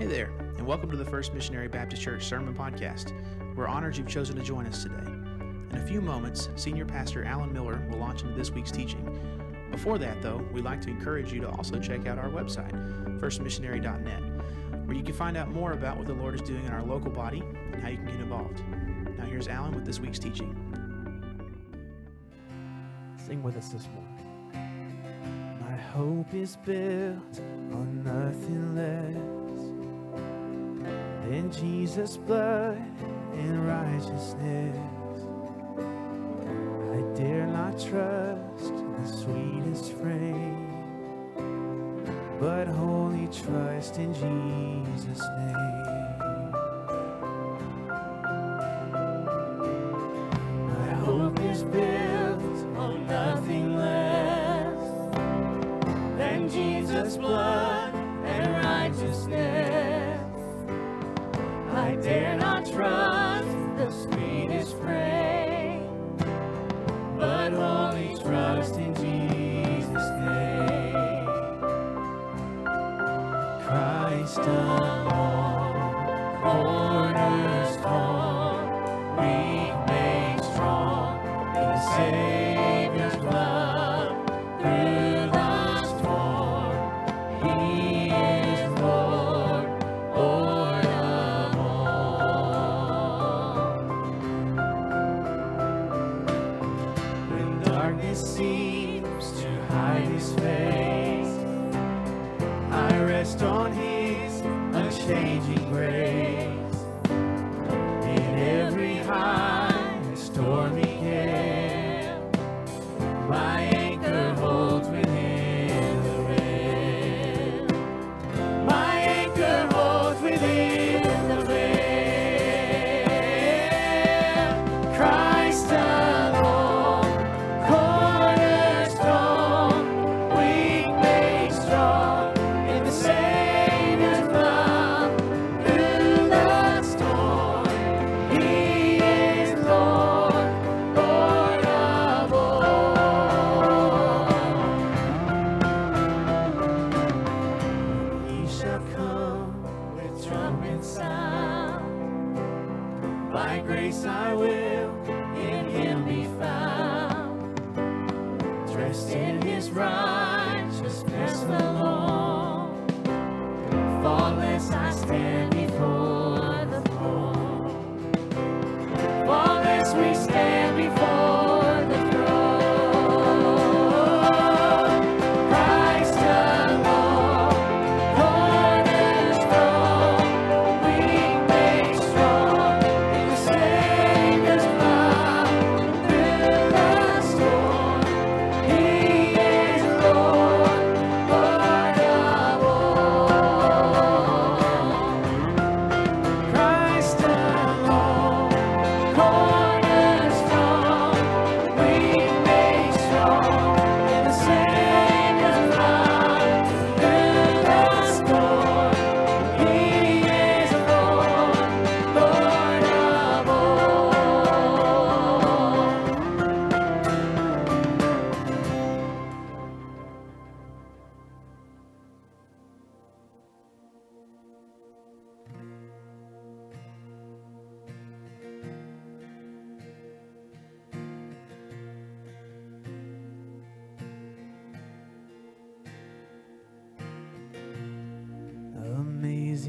Hey there, and welcome to the First Missionary Baptist Church Sermon Podcast. We're honored you've chosen to join us today. In a few moments, Senior Pastor Alan Miller will launch into this week's teaching. Before that, though, we'd like to encourage you to also check out our website, firstmissionary.net, where you can find out more about what the Lord is doing in our local body and how you can get involved. Now, here's Alan with this week's teaching. Sing with us this morning. My hope is built on nothing less than Jesus' blood and righteousness. I dare not trust the sweetest frame, but wholly trust in Jesus' name.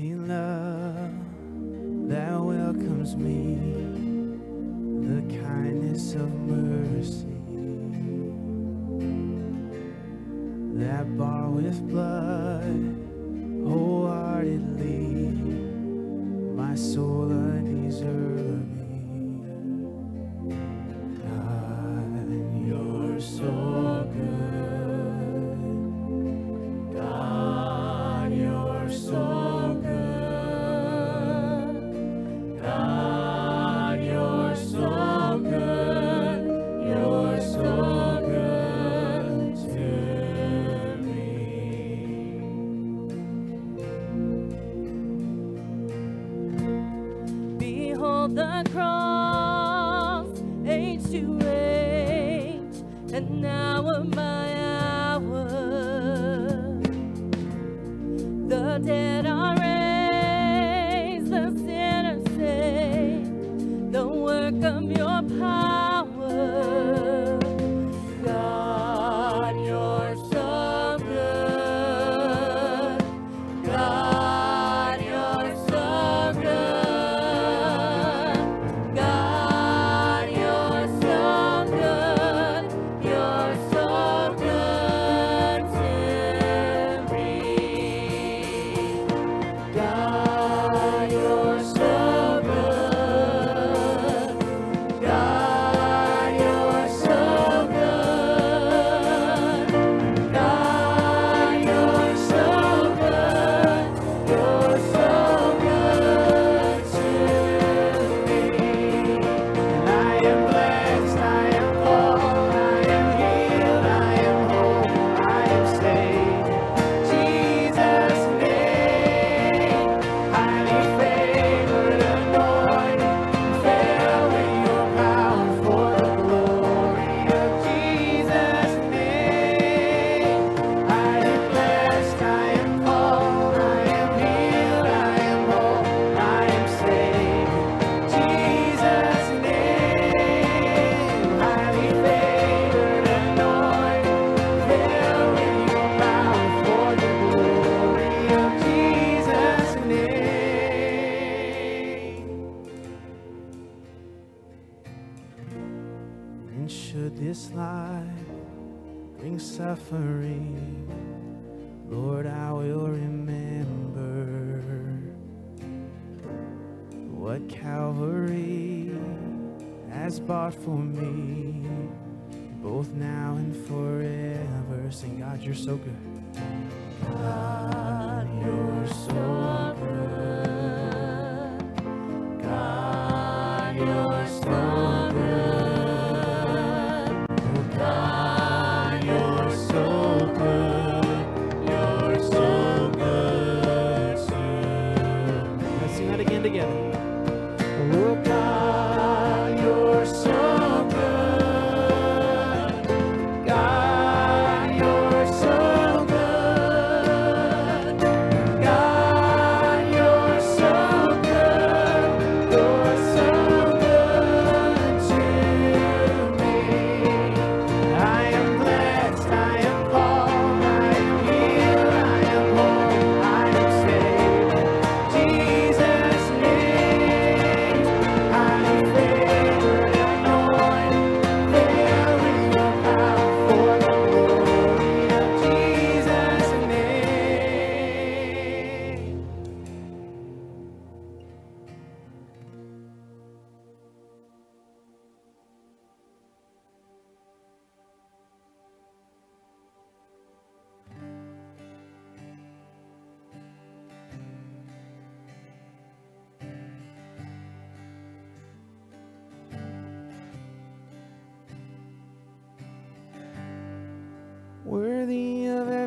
Amazing love that welcomes me, the kindness of mercy that bought with blood wholeheartedly my soul undeserving.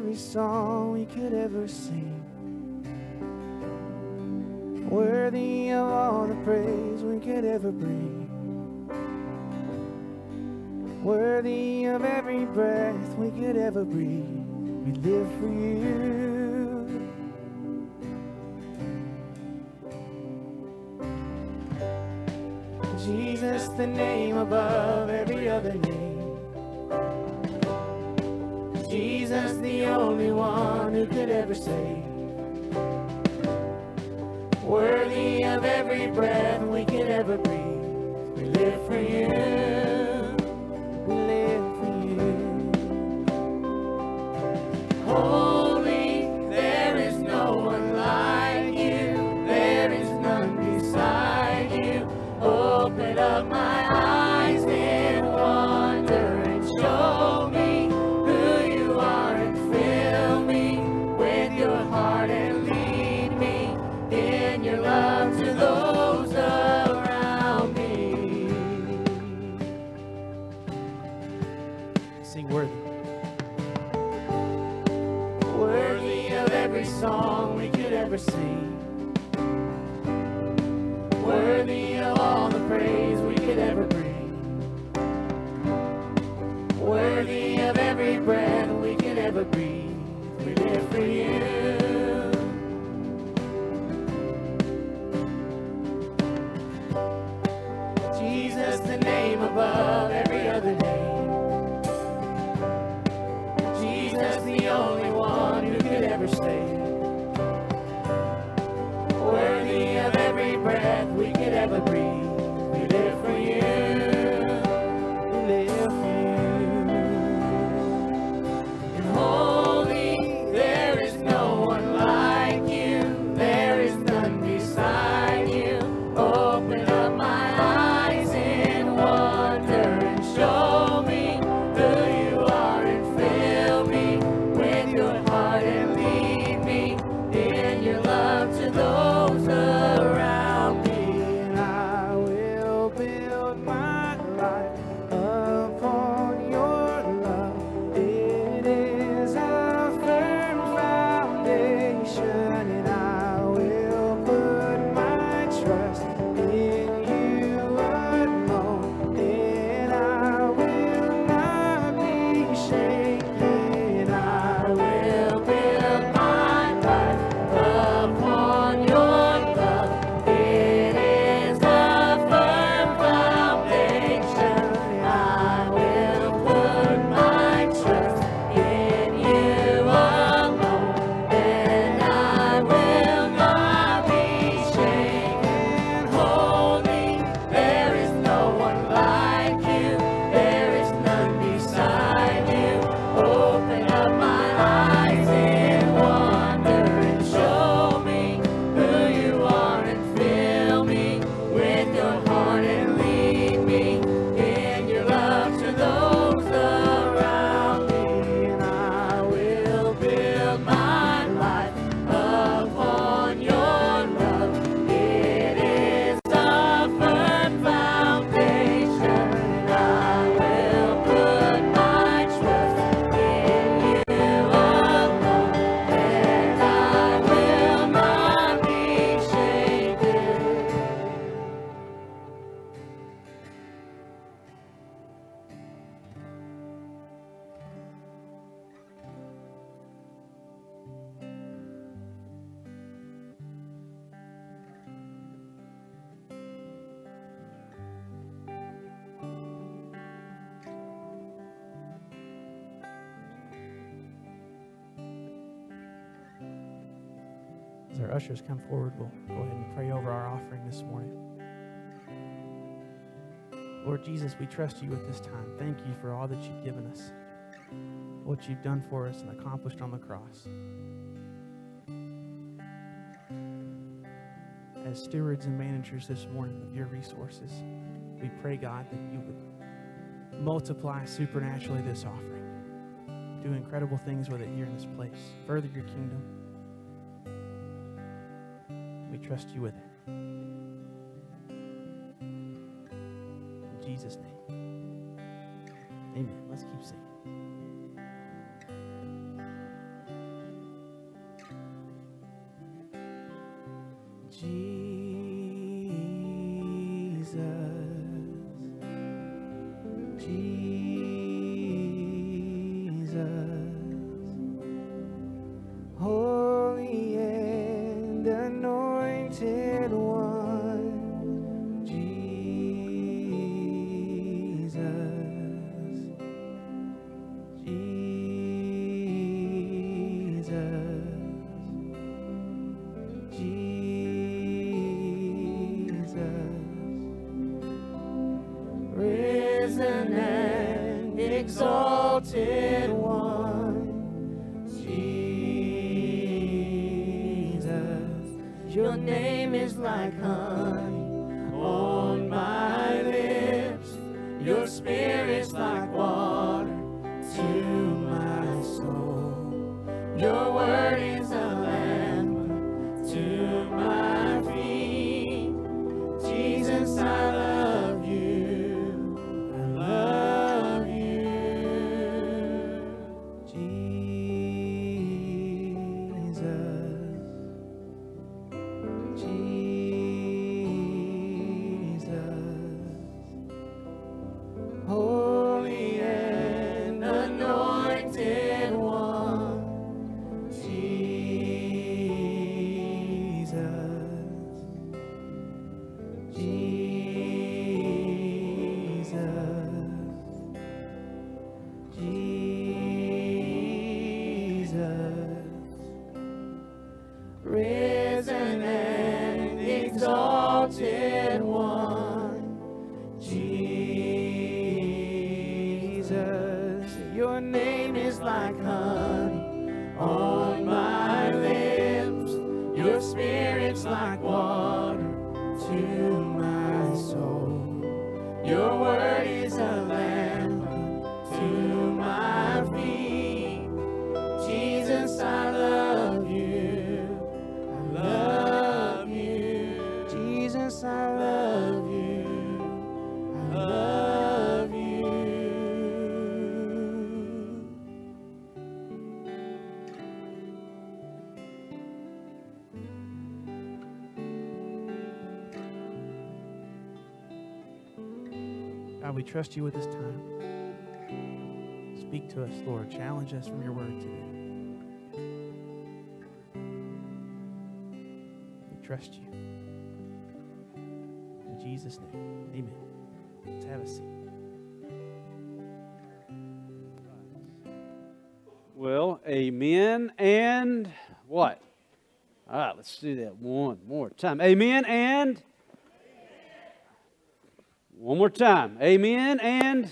every song we could ever sing. Worthy of all the praise we could ever bring. Worthy of every breath we could ever breathe. We live for you. Jesus, the name above every other name. Jesus, the only one who could ever say Worthy of every breath ushers come forward, we'll go ahead and pray over our offering this morning. Lord Jesus, we trust you at this time. Thank you for all that you've given us, what you've done for us and accomplished on the cross. As stewards and managers this morning of your resources, we pray, God, that you would multiply supernaturally this offering. Do incredible things with it here in this place. Further your kingdom we trust you with it. In Jesus' name. exalted one, Jesus. Your name is like honey. God, we trust you with this time. Speak to us, Lord. Challenge us from your word today. We trust you. In Jesus' name, amen. Let's have a seat. Well, amen and what? All right, let's do that one more time. Amen and one more time. Amen and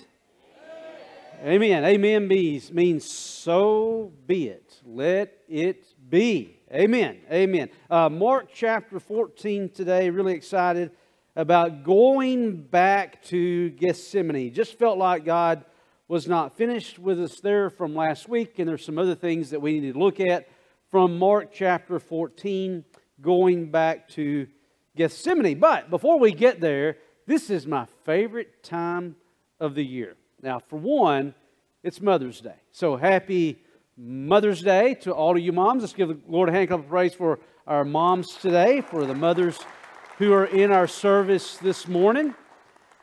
amen. Amen means, means so be it. Let it be. Amen. Amen. Uh, Mark chapter 14 today. Really excited about going back to Gethsemane. Just felt like God was not finished with us there from last week, and there's some other things that we need to look at from Mark chapter 14, going back to Gethsemane. But before we get there, this is my favorite time of the year. Now, for one, it's Mother's Day. So happy Mother's Day to all of you moms. Let's give the Lord a hand clap of praise for our moms today, for the mothers who are in our service this morning.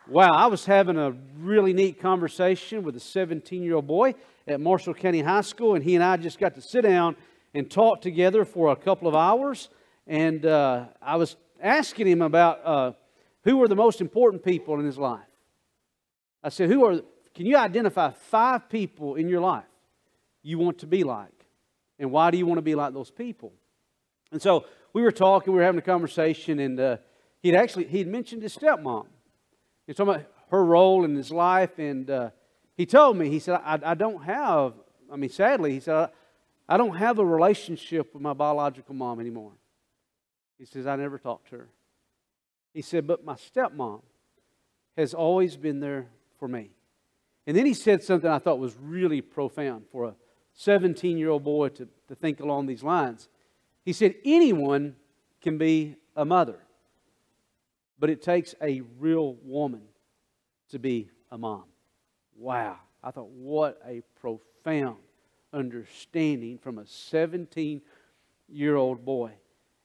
Wow, I was having a really neat conversation with a 17 year old boy at Marshall County High School, and he and I just got to sit down and talk together for a couple of hours. And uh, I was asking him about uh, who were the most important people in his life. I said, Who are, can you identify five people in your life you want to be like? And why do you want to be like those people? And so we were talking, we were having a conversation, and uh, he'd actually he'd mentioned his stepmom. He's talking about her role in his life, and uh, he told me, he said, I, I, don't have, I mean, sadly, he said, I, I don't have a relationship with my biological mom anymore. He says, I never talked to her. He said, but my stepmom has always been there for me. And then he said something I thought was really profound for a 17 year old boy to, to think along these lines. He said, anyone can be a mother, but it takes a real woman to be a mom. Wow. I thought, what a profound understanding from a 17 year old boy.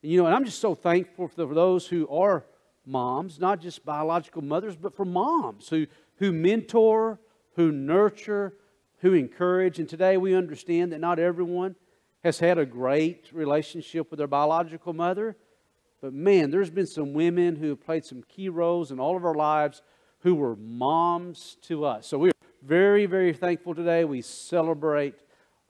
And you know, and I'm just so thankful for those who are moms, not just biological mothers, but for moms who, who mentor, who nurture, who encourage. And today we understand that not everyone has had a great relationship with their biological mother. But man, there's been some women who have played some key roles in all of our lives who were moms to us. So we're very, very thankful today. We celebrate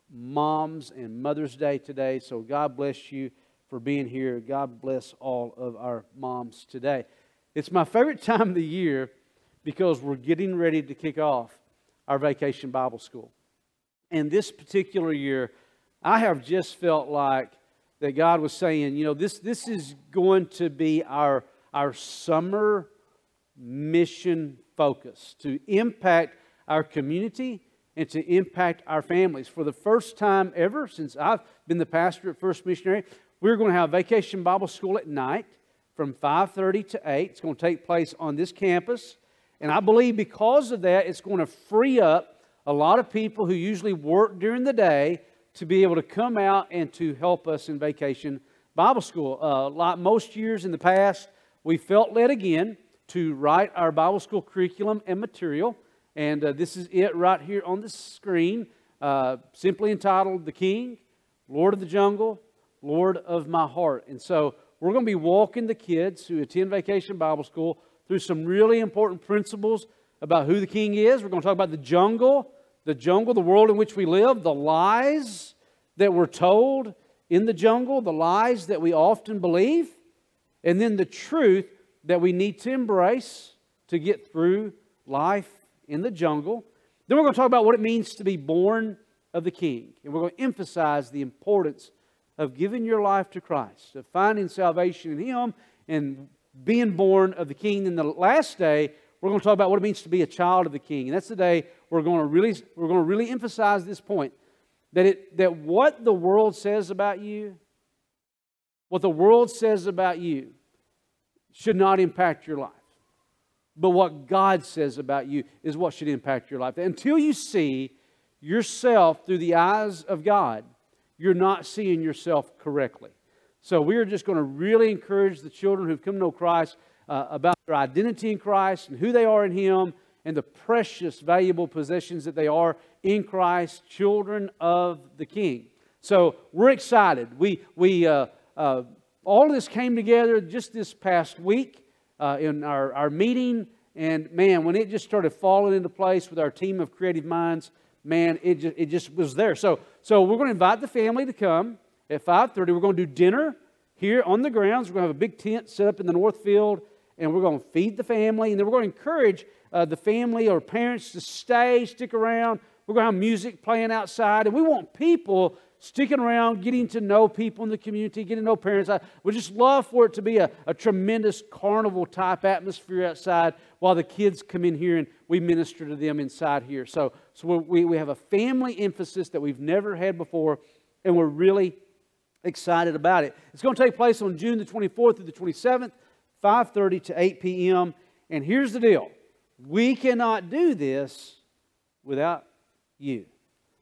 Moms and Mother's Day today. So God bless you for being here. God bless all of our moms today. It's my favorite time of the year because we're getting ready to kick off our vacation Bible school. And this particular year, I have just felt like that God was saying, you know, this, this is going to be our, our summer mission focus to impact our community and to impact our families. For the first time ever since I've been the pastor at First Missionary, we're going to have vacation Bible school at night from 5:30 to 8. It's going to take place on this campus, and I believe because of that it's going to free up a lot of people who usually work during the day to be able to come out and to help us in vacation Bible school. Uh, like most years in the past, we felt led again to write our Bible school curriculum and material. And uh, this is it right here on the screen, uh, simply entitled The King, Lord of the Jungle, Lord of My Heart. And so we're going to be walking the kids who attend Vacation Bible School through some really important principles about who the King is. We're going to talk about the jungle, the jungle, the world in which we live, the lies that we're told in the jungle, the lies that we often believe, and then the truth that we need to embrace to get through life in the jungle. Then we're going to talk about what it means to be born of the King. And we're going to emphasize the importance of giving your life to Christ, of finding salvation in Him and being born of the King. And the last day, we're going to talk about what it means to be a child of the King. And that's the day we're going to really, we're going to really emphasize this point that, it, that what the world says about you, what the world says about you, should not impact your life. But what God says about you is what should impact your life. Until you see yourself through the eyes of God, you're not seeing yourself correctly. So we are just going to really encourage the children who've come to know Christ uh, about their identity in Christ and who they are in Him and the precious, valuable possessions that they are in Christ, children of the King. So we're excited. We, we, uh, uh, all of this came together just this past week uh, in our, our meeting. And man, when it just started falling into place with our team of creative minds, man, it just, it just was there. So, so we're going to invite the family to come at 5.30. We're going to do dinner here on the grounds. We're going to have a big tent set up in the north field, and we're going to feed the family. And then we're going to encourage uh, the family or parents to stay, stick around. We're going to have music playing outside, and we want people sticking around, getting to know people in the community, getting to know parents. I would just love for it to be a, a tremendous carnival type atmosphere outside while the kids come in here and we minister to them inside here. So, so we, we have a family emphasis that we've never had before, and we're really excited about it. It's going to take place on June the 24th through the 27th, 5:30 to 8 p.m. And here's the deal. We cannot do this without you.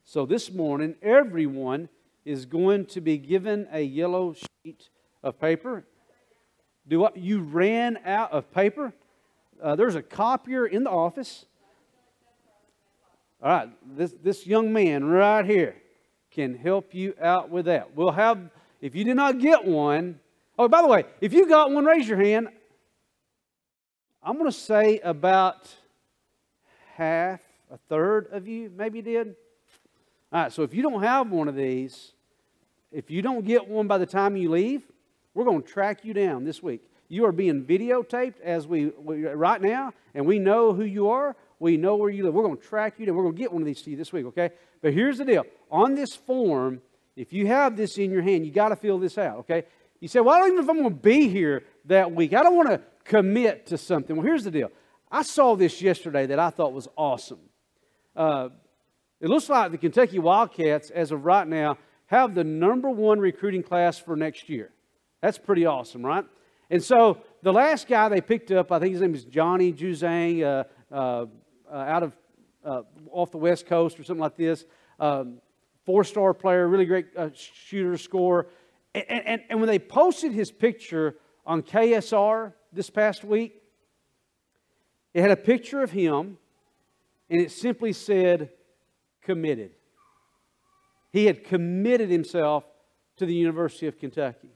So this morning, everyone is going to be given a yellow sheet of paper. Do what? You ran out of paper? Uh, there's a copier in the office. All right, this, this young man right here can help you out with that. We'll have, if you did not get one, oh, by the way, if you got one, raise your hand. I'm going to say about half, a third of you maybe did. All right, so if you don't have one of these, if you don't get one by the time you leave, we're going to track you down this week. You are being videotaped as we, we right now, and we know who you are. We know where you live. We're going to track you down. We're going to get one of these to you this week, okay? But here's the deal. On this form, if you have this in your hand, you got to fill this out, okay? You say, well, I don't even know if I'm going to be here that week. I don't want to commit to something. Well, here's the deal. I saw this yesterday that I thought was awesome. Uh, it looks like the Kentucky Wildcats, as of right now, have the number one recruiting class for next year. That's pretty awesome, right? And so the last guy they picked up, I think his name is Johnny Juzang, uh, uh, uh, out of uh, off the West Coast or something like this. Um, Four-star player, really great uh, shooter, scorer. And, and, and when they posted his picture on KSR this past week, it had a picture of him, and it simply said, committed. He had committed himself to the University of Kentucky.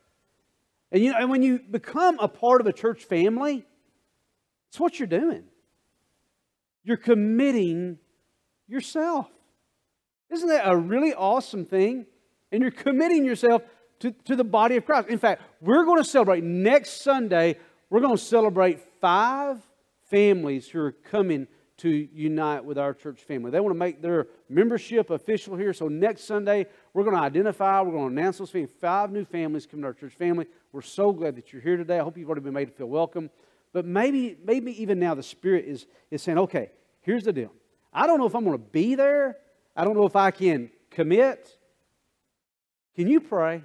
And you know, and when you become a part of a church family, it's what you're doing. You're committing yourself. Isn't that a really awesome thing? And you're committing yourself to, to the body of Christ. In fact, we're going to celebrate next Sunday, we're going to celebrate five families who are coming to unite with our church family. They want to make their membership official here. So next Sunday, we're going to identify, we're going to announce those families. Five new families coming to our church family. We're so glad that you're here today. I hope you've already been made to feel welcome. But maybe, maybe even now the Spirit is, is saying, okay, here's the deal. I don't know if I'm going to be there. I don't know if I can commit. Can you pray?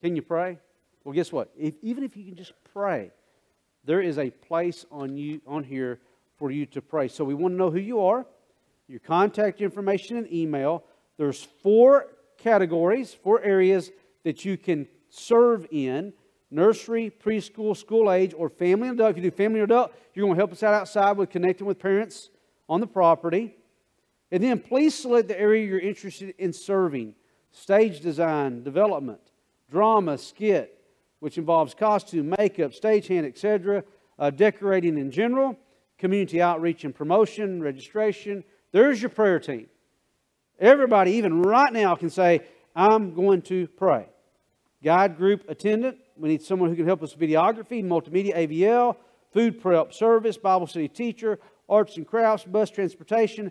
Can you pray? Well, guess what? If, even if you can just pray, there is a place on you on here for you to pray. So we want to know who you are, your contact information and email. There's four categories, four areas that you can serve in nursery, preschool, school age, or family and adult. If you do family or adult, you're going to help us out outside with connecting with parents on the property. And then please select the area you're interested in serving stage design, development, drama, skit, which involves costume, makeup, stagehand, etc., uh, decorating in general, community outreach and promotion, registration. There's your prayer team. Everybody, even right now, can say, I'm going to pray. Guide group attendant. We need someone who can help us with videography, multimedia, AVL, food prep service, Bible study teacher, arts and crafts, bus transportation.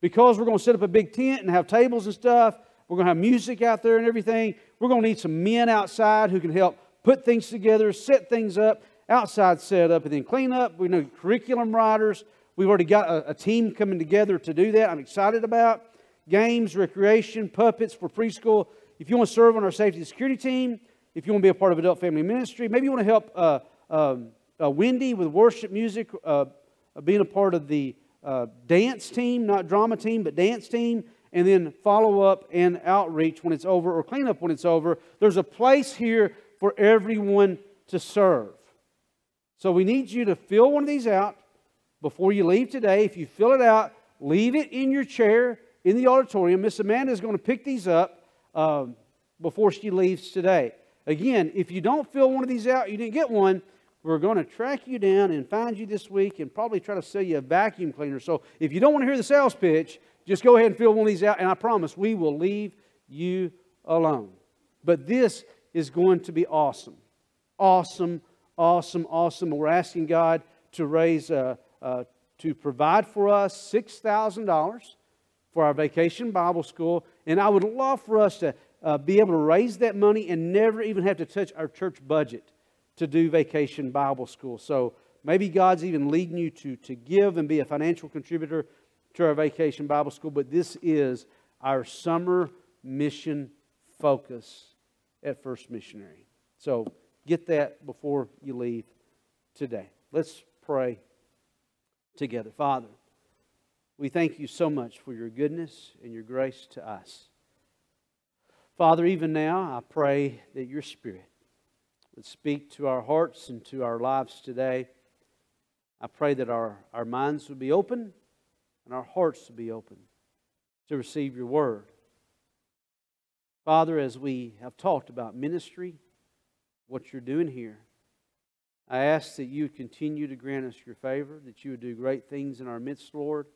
Because we're going to set up a big tent and have tables and stuff, we're going to have music out there and everything. We're going to need some men outside who can help put things together, set things up, outside setup, and then clean up. We know curriculum writers. We've already got a, a team coming together to do that. I'm excited about games, recreation, puppets for preschool. If you want to serve on our safety and security team, if you want to be a part of adult family ministry, maybe you want to help uh, um, uh, Wendy with worship music, uh, uh being a part of the uh, dance team, not drama team, but dance team, and then follow up and outreach when it's over or clean up when it's over. There's a place here for everyone to serve. So we need you to fill one of these out, before you leave today. If you fill it out, leave it in your chair in the auditorium. Miss Amanda is going to pick these up um, before she leaves today. Again, if you don't fill one of these out, you didn't get one, we're going to track you down and find you this week and probably try to sell you a vacuum cleaner. So if you don't want to hear the sales pitch, just go ahead and fill one of these out, and I promise we will leave you alone. But this is going to be awesome. Awesome, awesome, awesome. We're asking God to raise, uh, uh, to provide for us $6,000 for our vacation Bible school. And I would love for us to uh, be able to raise that money and never even have to touch our church budget to do vacation Bible school. So maybe God's even leading you to, to give and be a financial contributor to our vacation Bible school, but this is our summer mission focus at First Missionary. So get that before you leave today. Let's pray together. Father, we thank you so much for your goodness and your grace to us. Father, even now, I pray that your Spirit would speak to our hearts and to our lives today. I pray that our, our minds would be open and our hearts would be open to receive your word. Father, as we have talked about ministry, what you're doing here, I ask that you continue to grant us your favor, that you would do great things in our midst, Lord.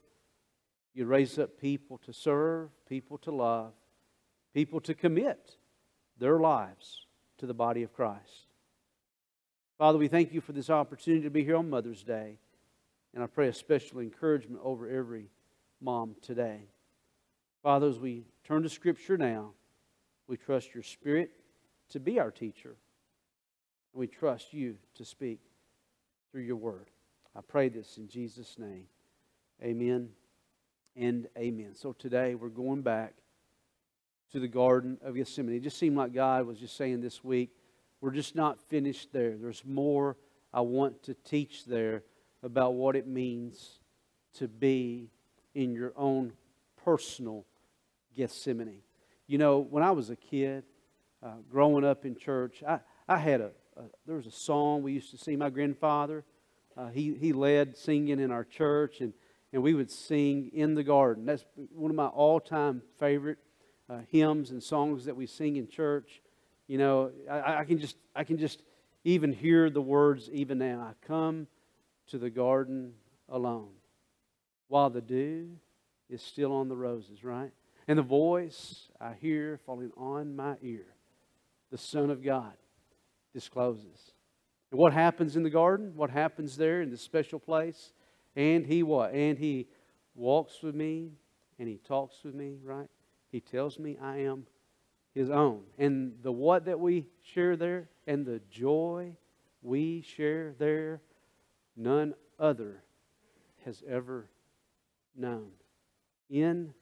You'd raise up people to serve, people to love, people to commit their lives to the body of Christ. Father, we thank you for this opportunity to be here on Mother's Day. And I pray a special encouragement over every mom today. Father, as we turn to Scripture now, we trust your Spirit to be our teacher. We trust you to speak through your word. I pray this in Jesus' name. Amen and amen. So today we're going back to the Garden of Gethsemane. It just seemed like God was just saying this week, we're just not finished there. There's more I want to teach there about what it means to be in your own personal Gethsemane. You know, when I was a kid, uh, growing up in church, I, I had a, a, there was a song we used to sing. My grandfather, uh, he, he led singing in our church, and, and we would sing in the garden. That's one of my all time favorite uh, hymns and songs that we sing in church. You know, I, I, can just I can just even hear the words even now. I come to the garden alone, while the dew is still on the roses, right? And the voice I hear falling on my ear, the Son of God discloses. And what happens in the garden? What happens there in this special place? And he what? And he walks with me and he talks with me, right? He tells me I am his own. And the what that we share there and the joy we share there, none other has ever known. In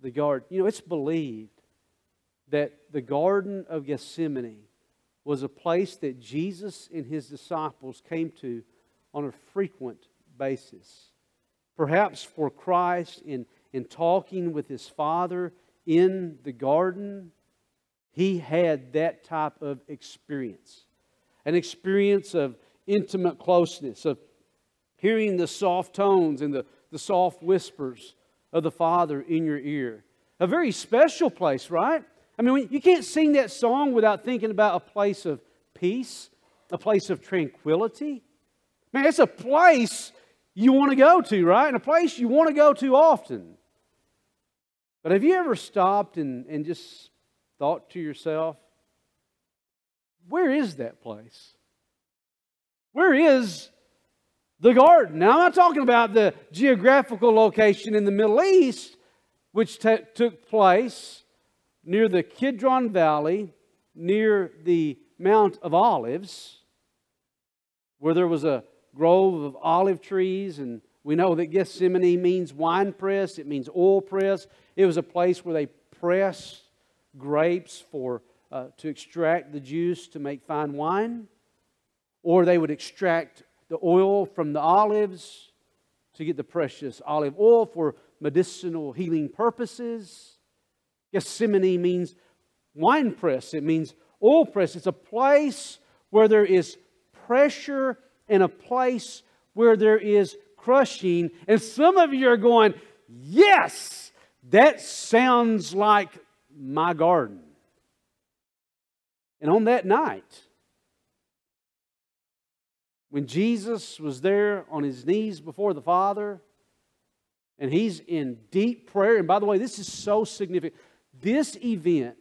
the garden, you know, it's believed that the Garden of Gethsemane was a place that Jesus and his disciples came to on a frequent basis. Perhaps for Christ in, in talking with his Father in the garden, he had that type of experience an experience of intimate closeness, of hearing the soft tones and the, the soft whispers of the Father in your ear. A very special place, right? I mean, you can't sing that song without thinking about a place of peace, a place of tranquility. Man, it's a place you want to go to, right? And a place you want to go to often. But have you ever stopped and, and just thought to yourself, where is that place? Where is the garden? Now, I'm not talking about the geographical location in the Middle East, which t- took place near the Kidron Valley, near the Mount of Olives, where there was a grove of olive trees and we know that Gethsemane means wine press, it means oil press. It was a place where they pressed grapes for, uh, to extract the juice to make fine wine, or they would extract the oil from the olives to get the precious olive oil for medicinal healing purposes. Gethsemane means wine press, it means oil press. It's a place where there is pressure and a place where there is crushing. And some of you are going, Yes, that sounds like my garden. And on that night, when Jesus was there on his knees before the Father, and he's in deep prayer, and by the way, this is so significant. This event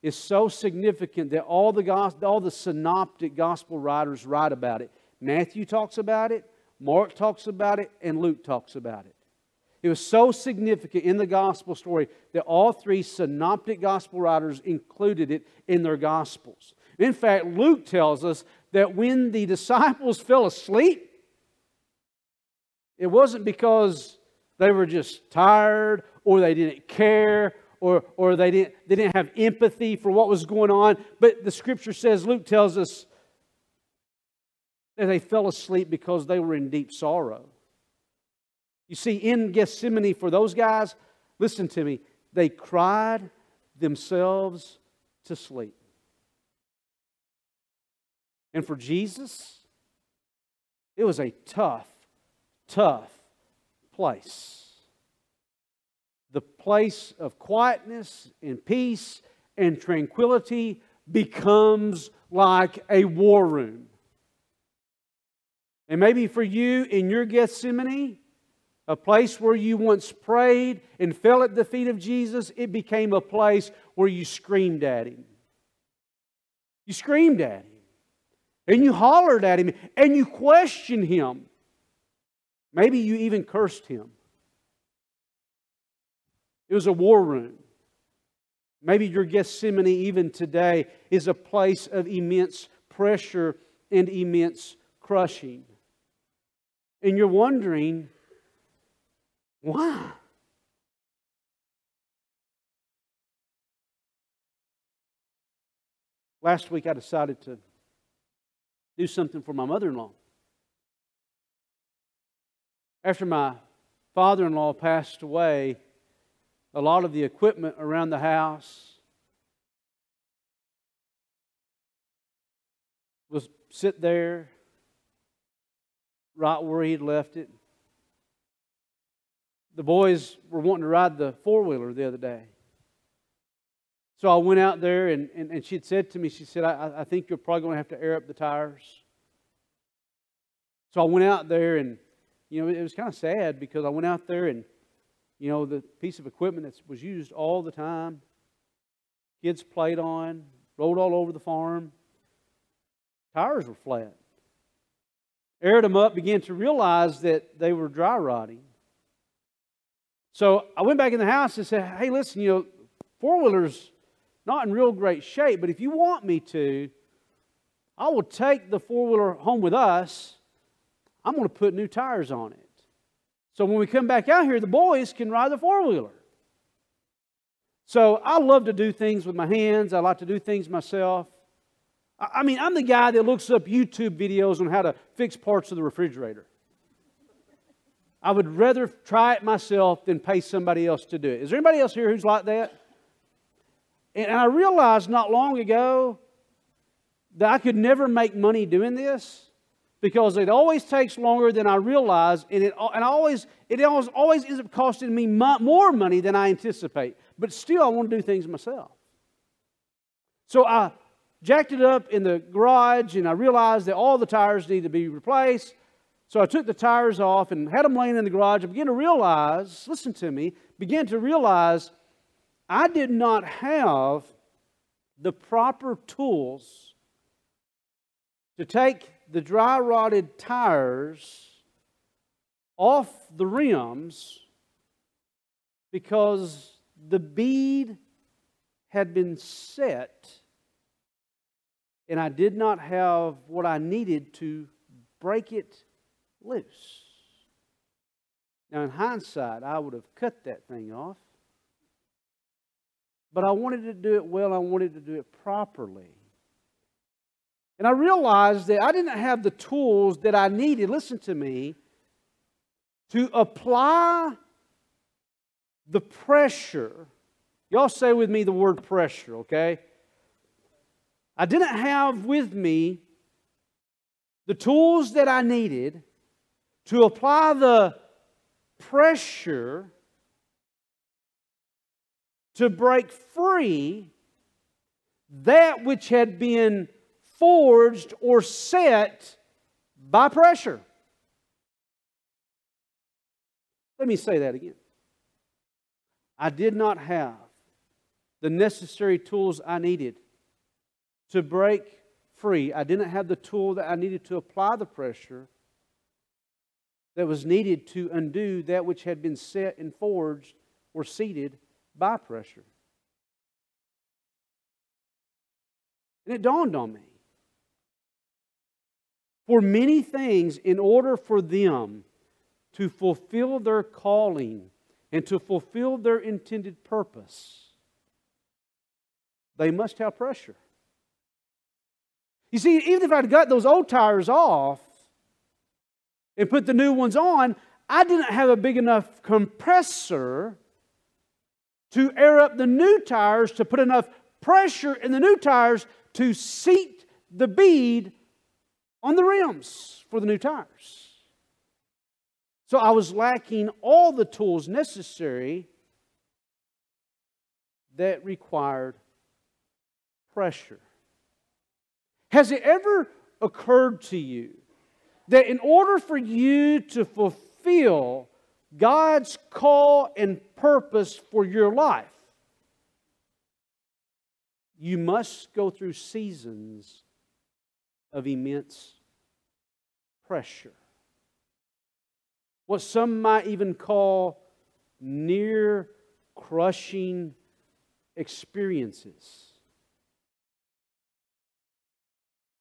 is so significant that all the, all the synoptic gospel writers write about it. Matthew talks about it, Mark talks about it, and Luke talks about it. It was so significant in the gospel story that all three synoptic gospel writers included it in their gospels. In fact, Luke tells us that when the disciples fell asleep, it wasn't because they were just tired or they didn't care or, or they, didn't, they didn't have empathy for what was going on. But the scripture says, Luke tells us that they fell asleep because they were in deep sorrow. You see, in Gethsemane, for those guys, listen to me, they cried themselves to sleep. And for Jesus, it was a tough, tough place the place of quietness and peace and tranquility becomes like a war room. And maybe for you in your Gethsemane, a place where you once prayed and fell at the feet of Jesus, it became a place where you screamed at Him. You screamed at Him. And you hollered at Him. And you questioned Him. Maybe you even cursed Him. It was a war room. Maybe your Gethsemane, even today, is a place of immense pressure and immense crushing. And you're wondering, why? Last week I decided to do something for my mother in law. After my father in law passed away, a lot of the equipment around the house was sit there right where he'd left it. The boys were wanting to ride the four wheeler the other day. So I went out there, and, and, and she had said to me, She said, I, I think you're probably going to have to air up the tires. So I went out there, and, you know, it was kind of sad because I went out there and you know, the piece of equipment that was used all the time. Kids played on, rode all over the farm. Tires were flat. Aired them up, began to realize that they were dry rotting. So I went back in the house and said, hey, listen, you know, four wheeler's not in real great shape, but if you want me to, I will take the four wheeler home with us. I'm going to put new tires on it. So when we come back out here, the boys can ride the four wheeler. So I love to do things with my hands. I like to do things myself. I mean, I'm the guy that looks up YouTube videos on how to fix parts of the refrigerator. I would rather try it myself than pay somebody else to do it. Is there anybody else here who's like that? And I realized not long ago that I could never make money doing this because it always takes longer than I realize, and it and always it always, always ends up costing me more money than I anticipate. But still, I want to do things myself. So I jacked it up in the garage, and I realized that all the tires need to be replaced. So I took the tires off and had them laying in the garage. I began to realize, listen to me, began to realize I did not have the proper tools to take the dry rotted tires off the rims because the bead had been set and I did not have what I needed to break it loose. Now, in hindsight, I would have cut that thing off. But I wanted to do it well, I wanted to do it properly. And I realized that I didn't have the tools that I needed, listen to me, to apply the pressure. Y'all say with me the word pressure, okay? I didn't have with me the tools that I needed to apply the pressure to break free that which had been forged or set by pressure. Let me say that again. I did not have the necessary tools I needed to break free. I didn't have the tool that I needed to apply the pressure that was needed to undo that which had been set and forged or seated by pressure. And it dawned on me. For many things, in order for them to fulfill their calling and to fulfill their intended purpose, they must have pressure. You see, even if I'd got those old tires off and put the new ones on, I didn't have a big enough compressor to air up the new tires to put enough pressure in the new tires to seat the bead on the rims for the new tires. So I was lacking all the tools necessary that required pressure. Has it ever occurred to you that in order for you to fulfill God's call and purpose for your life, you must go through seasons of immense pressure. What some might even call near crushing experiences.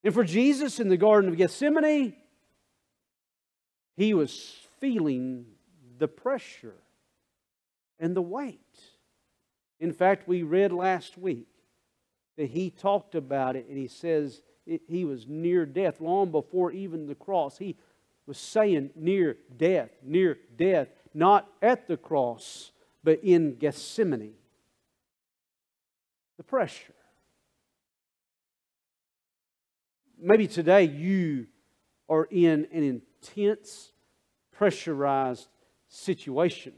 And for Jesus in the Garden of Gethsemane, he was feeling the pressure and the weight. In fact, we read last week that he talked about it and he says he was near death long before even the cross. He was saying near death, near death, not at the cross, but in Gethsemane. The pressure. Maybe today you are in an intense, pressurized situation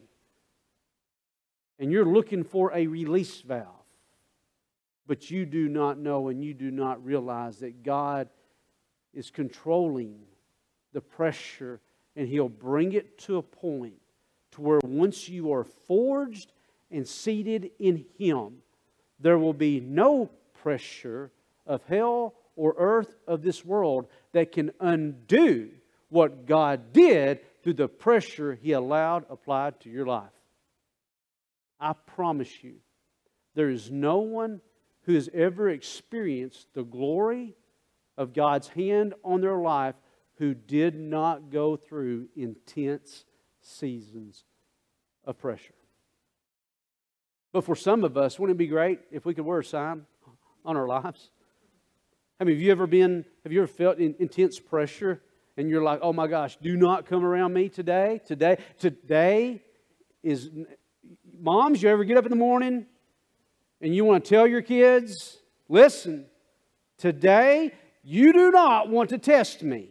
and you're looking for a release valve but you do not know and you do not realize that God is controlling the pressure and He'll bring it to a point to where once you are forged and seated in Him, there will be no pressure of hell or earth of this world that can undo what God did through the pressure He allowed applied to your life. I promise you, there is no one who has ever experienced the glory of God's hand on their life who did not go through intense seasons of pressure. But for some of us, wouldn't it be great if we could wear a sign on our lives? I mean, have you ever been, have you ever felt intense pressure and you're like, oh my gosh, do not come around me today? Today, today is, moms, you ever get up in the morning and you want to tell your kids, listen, today you do not want to test me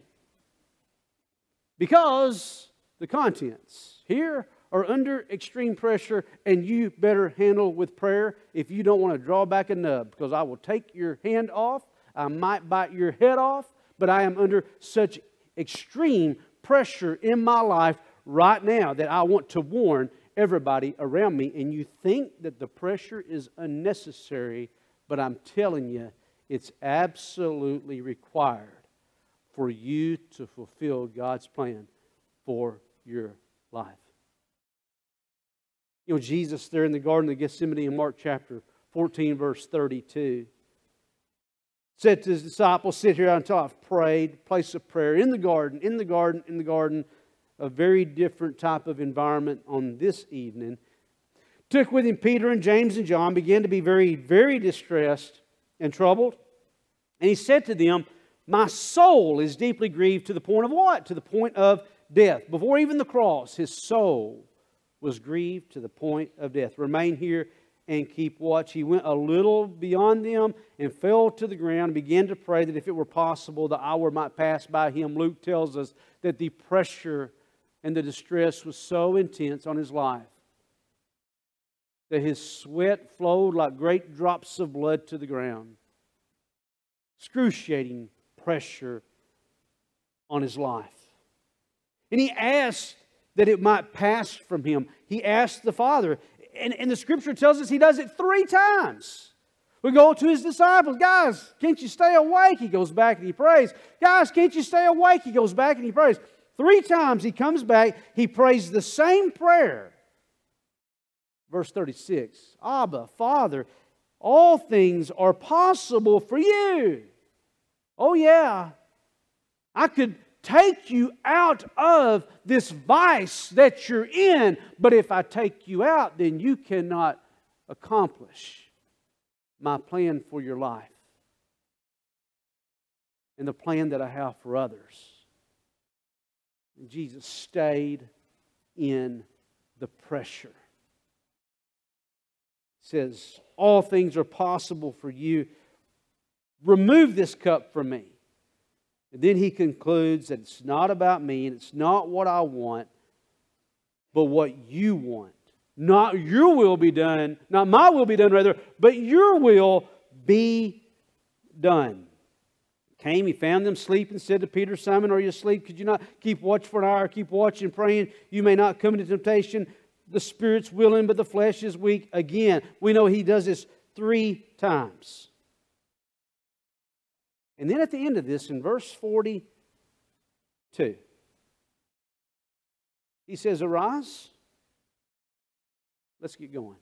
because the contents here are under extreme pressure and you better handle with prayer. If you don't want to draw back a nub because I will take your hand off, I might bite your head off, but I am under such extreme pressure in my life right now that I want to warn everybody around me, and you think that the pressure is unnecessary, but I'm telling you, it's absolutely required for you to fulfill God's plan for your life. You know, Jesus there in the Garden of Gethsemane in Mark chapter 14, verse 32, said to his disciples, Sit here until I've prayed, place of prayer in the garden, in the garden, in the garden a very different type of environment on this evening. Took with him Peter and James and John, began to be very, very distressed and troubled. And he said to them, My soul is deeply grieved to the point of what? To the point of death. Before even the cross, his soul was grieved to the point of death. Remain here and keep watch. He went a little beyond them and fell to the ground and began to pray that if it were possible, the hour might pass by him. Luke tells us that the pressure and the distress was so intense on his life that his sweat flowed like great drops of blood to the ground. Excruciating pressure on his life. And he asked that it might pass from him. He asked the Father. And, and the scripture tells us he does it three times. We go to his disciples, guys, can't you stay awake? He goes back and he prays. Guys, can't you stay awake? He goes back and he prays. Three times he comes back, he prays the same prayer. Verse 36 Abba, Father, all things are possible for you. Oh, yeah. I could take you out of this vice that you're in, but if I take you out, then you cannot accomplish my plan for your life and the plan that I have for others. And Jesus stayed in the pressure. says, All things are possible for you. Remove this cup from me. And then he concludes that it's not about me and it's not what I want, but what you want. Not your will be done, not my will be done, rather, but your will be done. Came, he found them sleeping, said to Peter, Simon, are you asleep? Could you not keep watch for an hour? Keep watching, praying. You may not come into temptation. The spirit's willing, but the flesh is weak. Again, we know he does this three times. And then at the end of this, in verse 42, he says, Arise. Let's get going.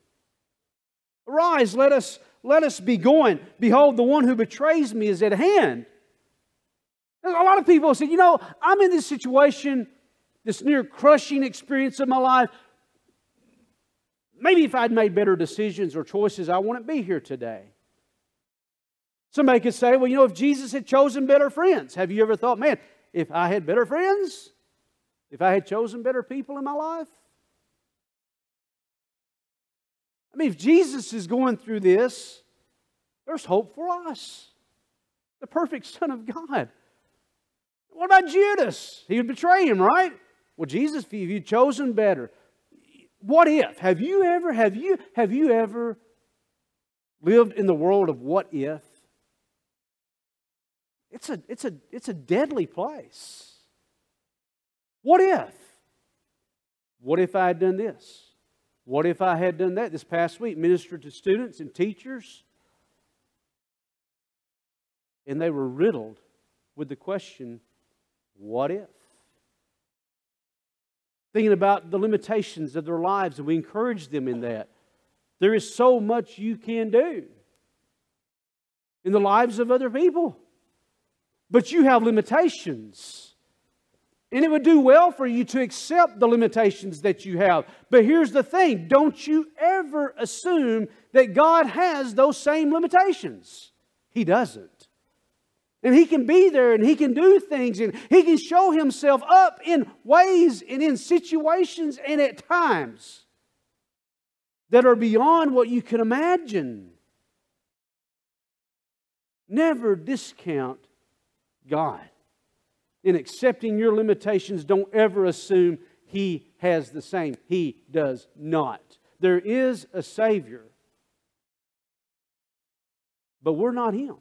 Arise, let us, let us be going. Behold, the one who betrays me is at hand. A lot of people say, you know, I'm in this situation, this near crushing experience of my life. Maybe if I'd made better decisions or choices, I wouldn't be here today. Somebody could say, well, you know, if Jesus had chosen better friends, have you ever thought, man, if I had better friends, if I had chosen better people in my life? I mean, if Jesus is going through this, there's hope for us. The perfect Son of God. What about Judas? He would betray him, right? Well, Jesus, if you'd chosen better, what if? Have you ever, have you, have you ever lived in the world of what if? It's a, it's a, it's a deadly place. What if? What if I had done this? What if I had done that this past week? Ministered to students and teachers. And they were riddled with the question, what if? Thinking about the limitations of their lives, and we encourage them in that. There is so much you can do in the lives of other people. But you have limitations. And it would do well for you to accept the limitations that you have. But here's the thing don't you ever assume that God has those same limitations. He doesn't. And He can be there and He can do things and He can show Himself up in ways and in situations and at times that are beyond what you can imagine. Never discount God. In accepting your limitations, don't ever assume He has the same. He does not. There is a Savior, but we're not Him.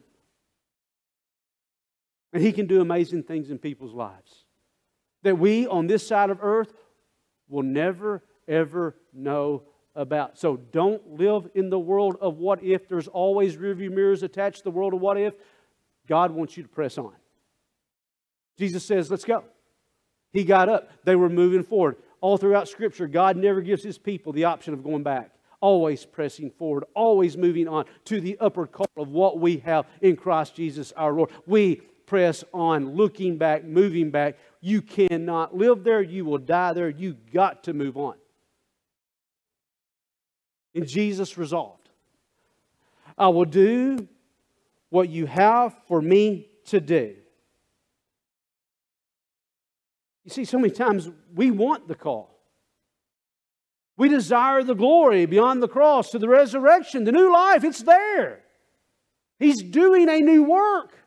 And He can do amazing things in people's lives that we on this side of earth will never, ever know about. So don't live in the world of what if. There's always rearview mirrors attached to the world of what if. God wants you to press on. Jesus says, Let's go. He got up. They were moving forward. All throughout Scripture, God never gives His people the option of going back. Always pressing forward, always moving on to the upward call of what we have in Christ Jesus our Lord. We press on, looking back, moving back. You cannot live there. You will die there. You got to move on. And Jesus resolved I will do what you have for me to do. You see, so many times we want the call. We desire the glory beyond the cross to the resurrection, the new life. It's there. He's doing a new work.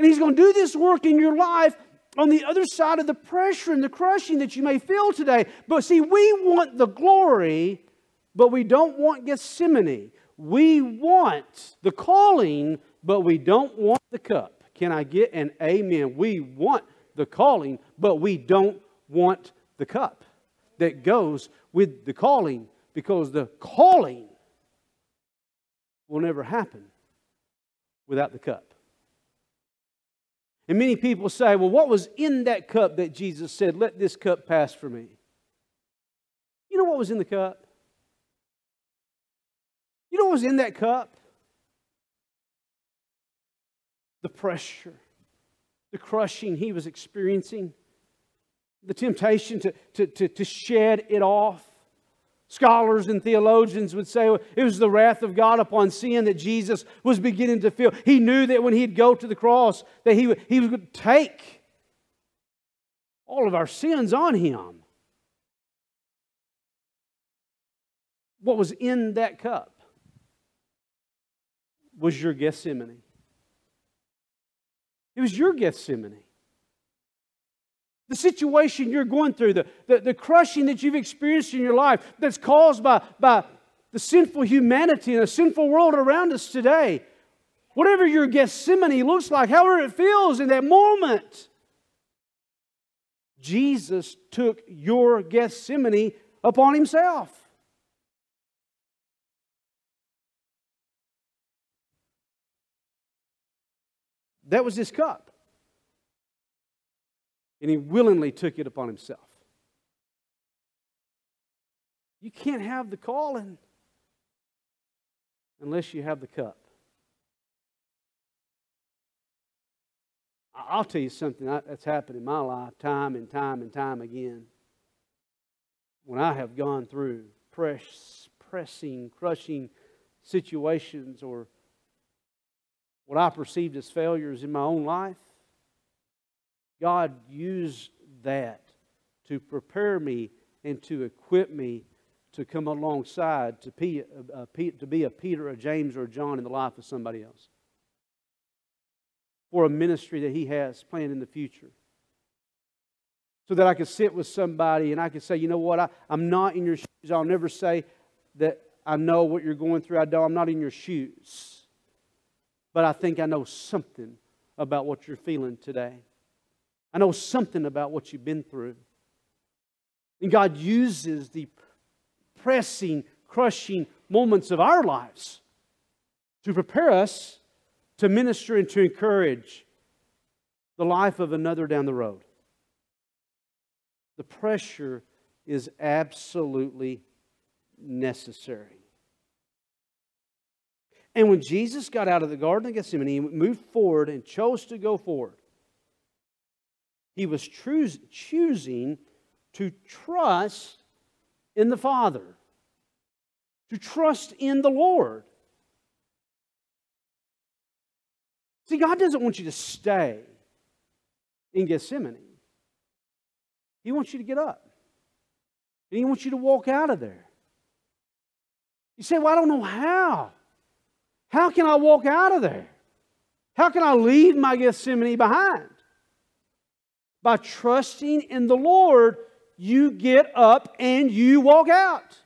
And He's going to do this work in your life on the other side of the pressure and the crushing that you may feel today. But see, we want the glory, but we don't want Gethsemane. We want the calling, but we don't want the cup. Can I get an amen? We want the calling, but we don't want the cup that goes with the calling because the calling will never happen without the cup. And many people say, well, what was in that cup that Jesus said, let this cup pass for me? You know what was in the cup? You know what was in that cup? The pressure, the crushing he was experiencing, the temptation to, to, to, to shed it off. Scholars and theologians would say it was the wrath of God upon sin that Jesus was beginning to feel. He knew that when he'd go to the cross, that he would, he would take all of our sins on him. What was in that cup was your Gethsemane. It was your Gethsemane the situation you're going through, the, the, the crushing that you've experienced in your life that's caused by, by the sinful humanity and the sinful world around us today. Whatever your Gethsemane looks like, however it feels in that moment, Jesus took your Gethsemane upon himself. That was his cup and he willingly took it upon himself. You can't have the calling unless you have the cup. I'll tell you something that's happened in my life time and time and time again. When I have gone through press, pressing, crushing situations or what I perceived as failures in my own life, God used that to prepare me and to equip me to come alongside to be, uh, to be a Peter, a James, or a John in the life of somebody else. For a ministry that He has planned in the future. So that I could sit with somebody and I could say, you know what, I, I'm not in your shoes. I'll never say that I know what you're going through. I don't, I'm not in your shoes. But I think I know something about what you're feeling today. I know something about what you've been through. And God uses the pressing, crushing moments of our lives to prepare us to minister and to encourage the life of another down the road. The pressure is absolutely necessary. And when Jesus got out of the Garden of Gethsemane, he moved forward and chose to go forward. He was choosing to trust in the Father, to trust in the Lord. See, God doesn't want you to stay in Gethsemane. He wants you to get up. And He wants you to walk out of there. You say, Well, I don't know how. How can I walk out of there? How can I leave my Gethsemane behind? By trusting in the Lord, you get up and you walk out.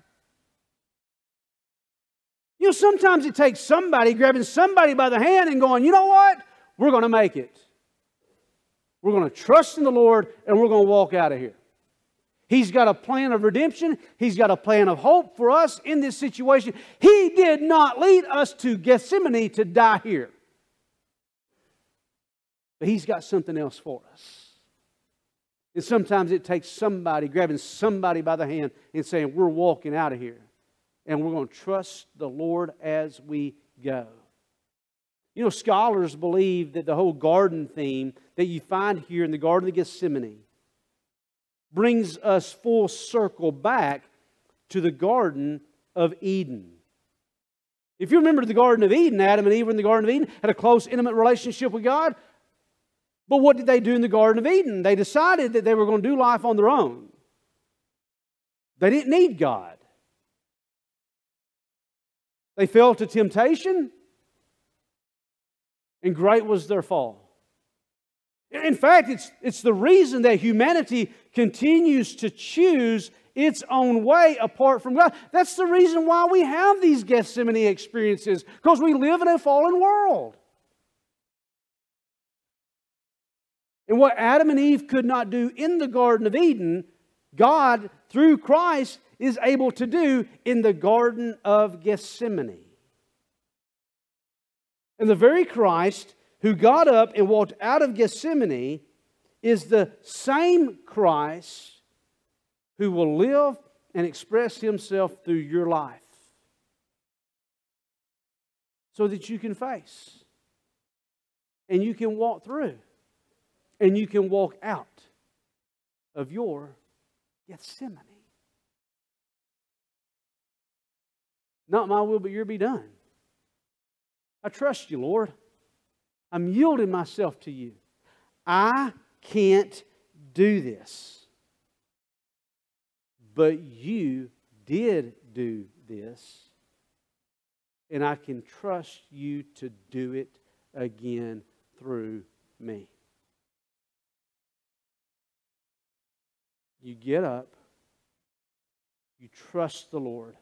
You know, sometimes it takes somebody grabbing somebody by the hand and going, you know what? We're going to make it. We're going to trust in the Lord and we're going to walk out of here. He's got a plan of redemption. He's got a plan of hope for us in this situation. He did not lead us to Gethsemane to die here. But He's got something else for us. And sometimes it takes somebody grabbing somebody by the hand and saying, We're walking out of here. And we're going to trust the Lord as we go. You know, scholars believe that the whole garden theme that you find here in the Garden of Gethsemane brings us full circle back to the Garden of Eden. If you remember the Garden of Eden, Adam and Eve were in the Garden of Eden, had a close, intimate relationship with God. But what did they do in the Garden of Eden? They decided that they were going to do life on their own. They didn't need God. They fell to temptation, and great was their fall. In fact, it's, it's the reason that humanity continues to choose its own way apart from God. That's the reason why we have these Gethsemane experiences, because we live in a fallen world. And what Adam and Eve could not do in the Garden of Eden, God, through Christ, is able to do in the Garden of Gethsemane. And the very Christ who got up and walked out of Gethsemane is the same Christ who will live and express himself through your life so that you can face and you can walk through and you can walk out of your Gethsemane. Not my will, but your be done. I trust you, Lord. I'm yielding myself to you. I can't do this. But you did do this. And I can trust you to do it again through me. You get up, you trust the Lord,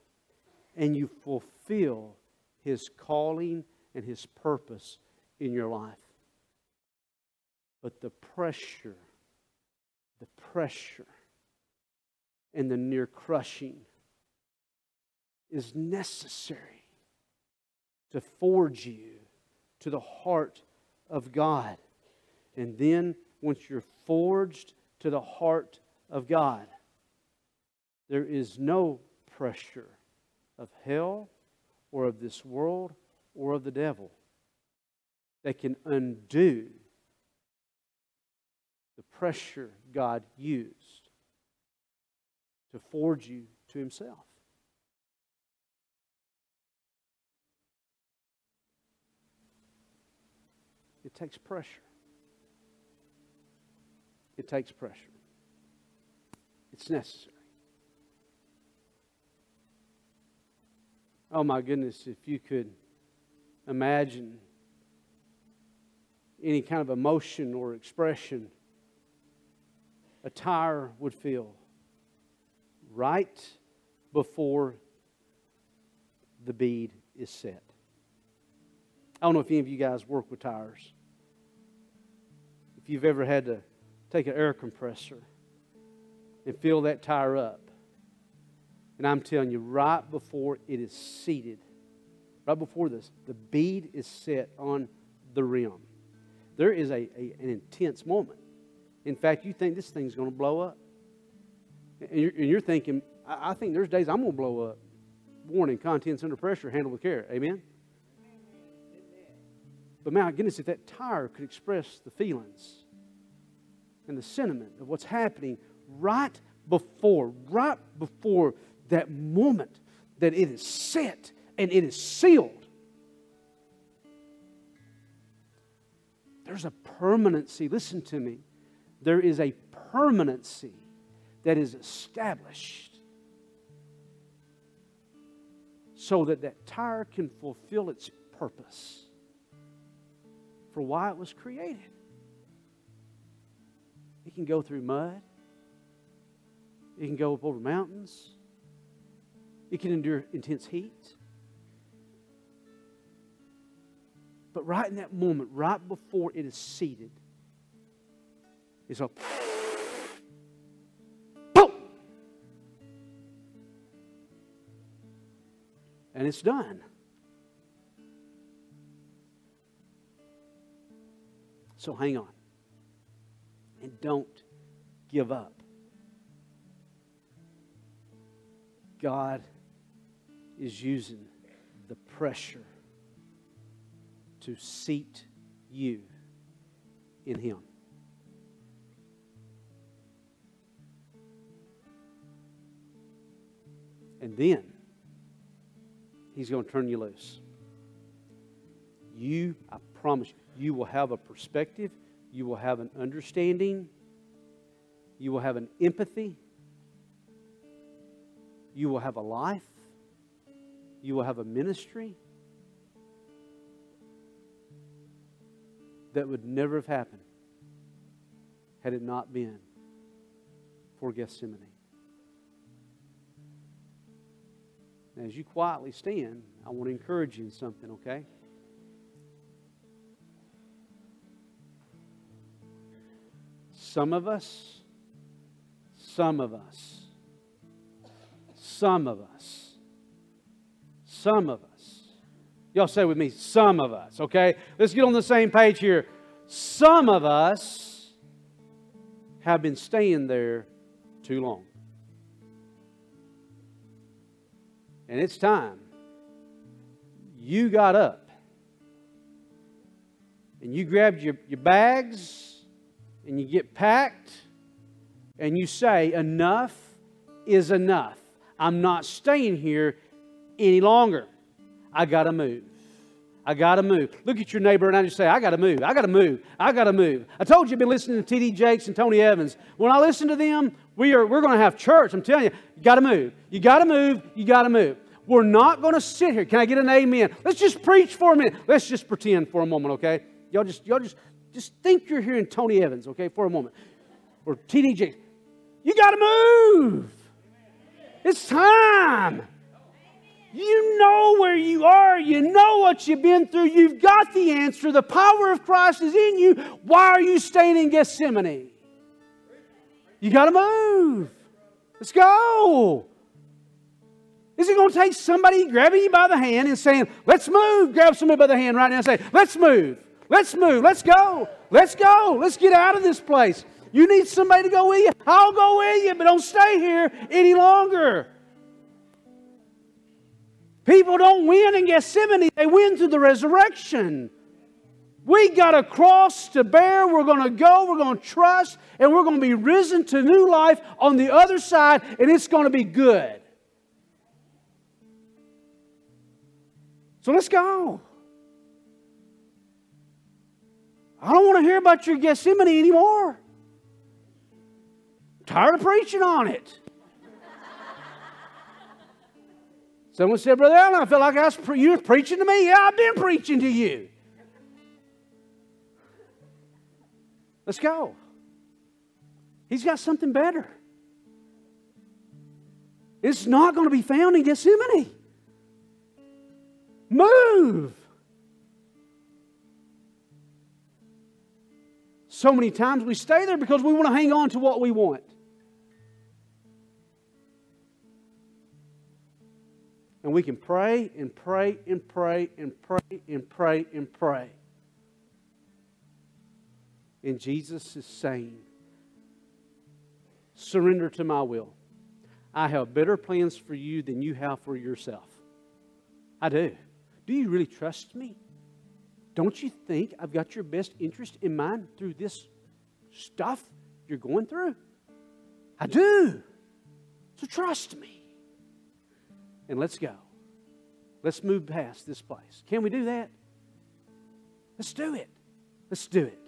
and you fulfill His calling and His purpose in your life. But the pressure, the pressure, and the near crushing is necessary to forge you to the heart of God. And then, once you're forged to the heart of God. There is no pressure of hell or of this world or of the devil that can undo the pressure God used to forge you to Himself. It takes pressure. It takes pressure. It's necessary. Oh my goodness, if you could imagine any kind of emotion or expression a tire would feel right before the bead is set. I don't know if any of you guys work with tires. If you've ever had to take an air compressor and fill that tire up. And I'm telling you, right before it is seated, right before this, the bead is set on the rim. There is a, a an intense moment. In fact, you think this thing's going to blow up. And you're, and you're thinking, I, I, think there's days I'm going to blow up. Warning, contents under pressure, handle with care. Amen? But my goodness, if that tire could express the feelings and the sentiment of what's happening right before, right before that moment that it is set and it is sealed. There's a permanency. Listen to me. There is a permanency that is established so that that tire can fulfill its purpose for why it was created. It can go through mud. It can go up over mountains. It can endure intense heat. But right in that moment, right before it is seated, it's a boom! And it's done. So hang on. And don't give up. God is using the pressure to seat you in Him. And then He's going to turn you loose. You, I promise you, you will have a perspective, you will have an understanding, you will have an empathy you will have a life. You will have a ministry that would never have happened had it not been for Gethsemane. Now, as you quietly stand, I want to encourage you in something, okay? Some of us, some of us, some of us, some of us, y'all say with me, some of us, okay? Let's get on the same page here. Some of us have been staying there too long. And it's time. You got up and you grabbed your, your bags and you get packed and you say, Enough is enough. I'm not staying here any longer. I got to move. I got to move. Look at your neighbor and I just say, I got to move. I got to move. I got to move. I told you I've been listening to T.D. Jakes and Tony Evans. When I listen to them, we are, we're going to have church. I'm telling you, you got to move. You got to move. You got to move. We're not going to sit here. Can I get an amen? Let's just preach for a minute. Let's just pretend for a moment, okay? Y'all just, y'all just just think you're hearing Tony Evans, okay, for a moment. Or T.D. Jakes. You got to move. It's time. You know where you are. You know what you've been through. You've got the answer. The power of Christ is in you. Why are you staying in Gethsemane? You got to move. Let's go. Is it going to take somebody grabbing you by the hand and saying, Let's move? Grab somebody by the hand right now and say, Let's move. Let's move. Let's go. Let's go. Let's get out of this place. You need somebody to go with you. I'll go with you, but don't stay here any longer. People don't win in Gethsemane, they win through the resurrection. We got a cross to bear. We're going to go, we're going to trust, and we're going to be risen to new life on the other side, and it's going to be good. So let's go. I don't want to hear about your Gethsemane anymore. Tired of preaching on it. Someone said, Brother Allen, I feel like I was pre- you were preaching to me. Yeah, I've been preaching to you. Let's go. He's got something better. It's not going to be found in Gethsemane. Move. So many times we stay there because we want to hang on to what we want. And we can pray and pray and pray and pray and pray and pray. And Jesus is saying, Surrender to my will. I have better plans for you than you have for yourself. I do. Do you really trust me? Don't you think I've got your best interest in mind through this stuff you're going through? I do. So trust me. And let's go. Let's move past this place. Can we do that? Let's do it. Let's do it.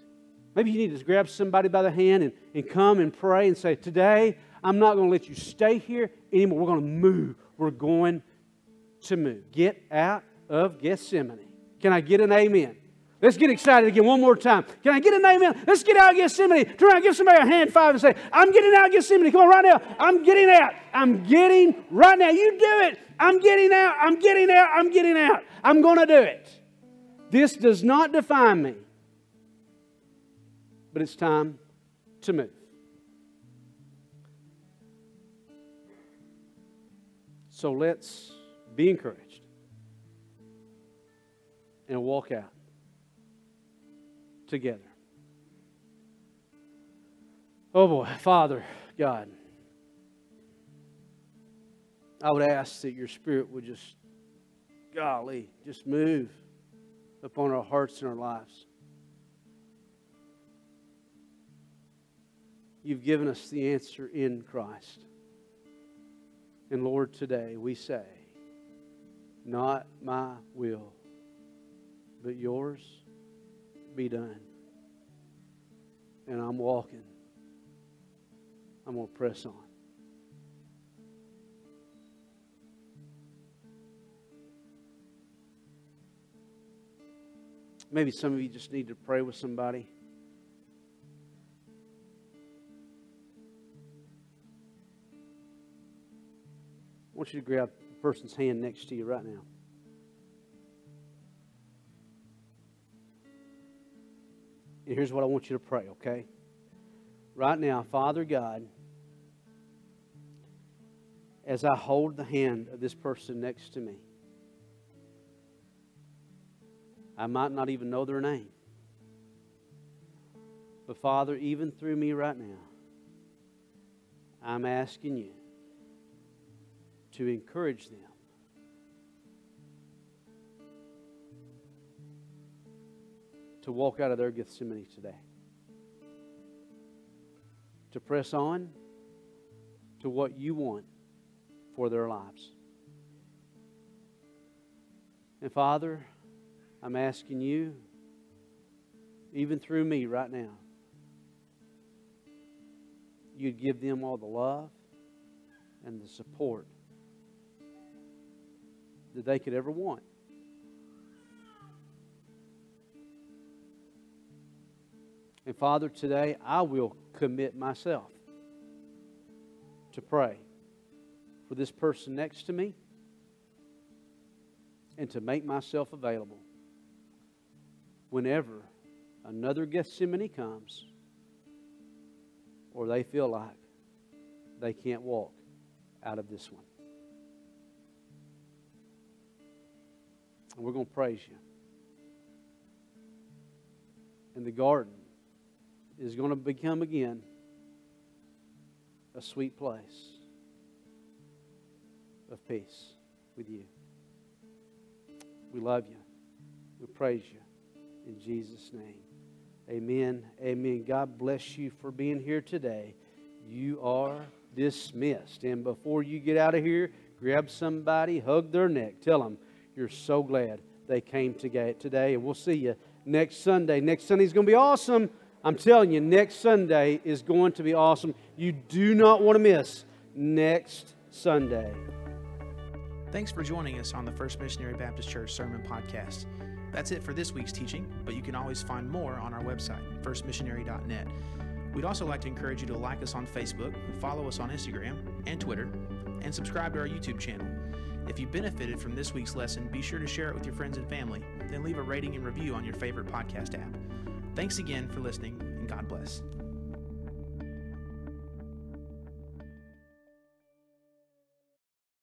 Maybe you need to grab somebody by the hand and, and come and pray and say, Today, I'm not going to let you stay here anymore. We're going to move. We're going to move. Get out of Gethsemane. Can I get an amen? Let's get excited again one more time. Can I get an amen? Let's get out of Gethsemane. Turn around, give somebody a hand five and say, I'm getting out of Gethsemane. Come on, right now. I'm getting out. I'm getting right now. You do it. I'm getting out. I'm getting out. I'm getting out. I'm going to do it. This does not define me, but it's time to move. So let's be encouraged and walk out together. Oh boy, Father God, I would ask that your Spirit would just, golly, just move upon our hearts and our lives. You've given us the answer in Christ. And Lord, today we say, not my will but yours be done. And I'm walking. I'm going to press on. Maybe some of you just need to pray with somebody. I want you to grab the person's hand next to you right now. Here's what I want you to pray, okay? Right now, Father God, as I hold the hand of this person next to me, I might not even know their name. But Father, even through me right now, I'm asking you to encourage them. To walk out of their Gethsemane today. To press on to what you want for their lives. And Father, I'm asking you, even through me right now, you'd give them all the love and the support that they could ever want. And Father, today I will commit myself to pray for this person next to me and to make myself available whenever another Gethsemane comes or they feel like they can't walk out of this one. And we're going to praise you. In the garden is going to become again a sweet place of peace with you. We love you. We praise you. In Jesus' name. Amen. Amen. God bless you for being here today. You are dismissed. And before you get out of here, grab somebody, hug their neck, tell them you're so glad they came today. And we'll see you next Sunday. Next Sunday's going to be awesome. I'm telling you, next Sunday is going to be awesome. You do not want to miss next Sunday. Thanks for joining us on the First Missionary Baptist Church Sermon Podcast. That's it for this week's teaching, but you can always find more on our website, firstmissionary.net. We'd also like to encourage you to like us on Facebook, follow us on Instagram and Twitter, and subscribe to our YouTube channel. If you benefited from this week's lesson, be sure to share it with your friends and family, then leave a rating and review on your favorite podcast app. Thanks again for listening, and God bless.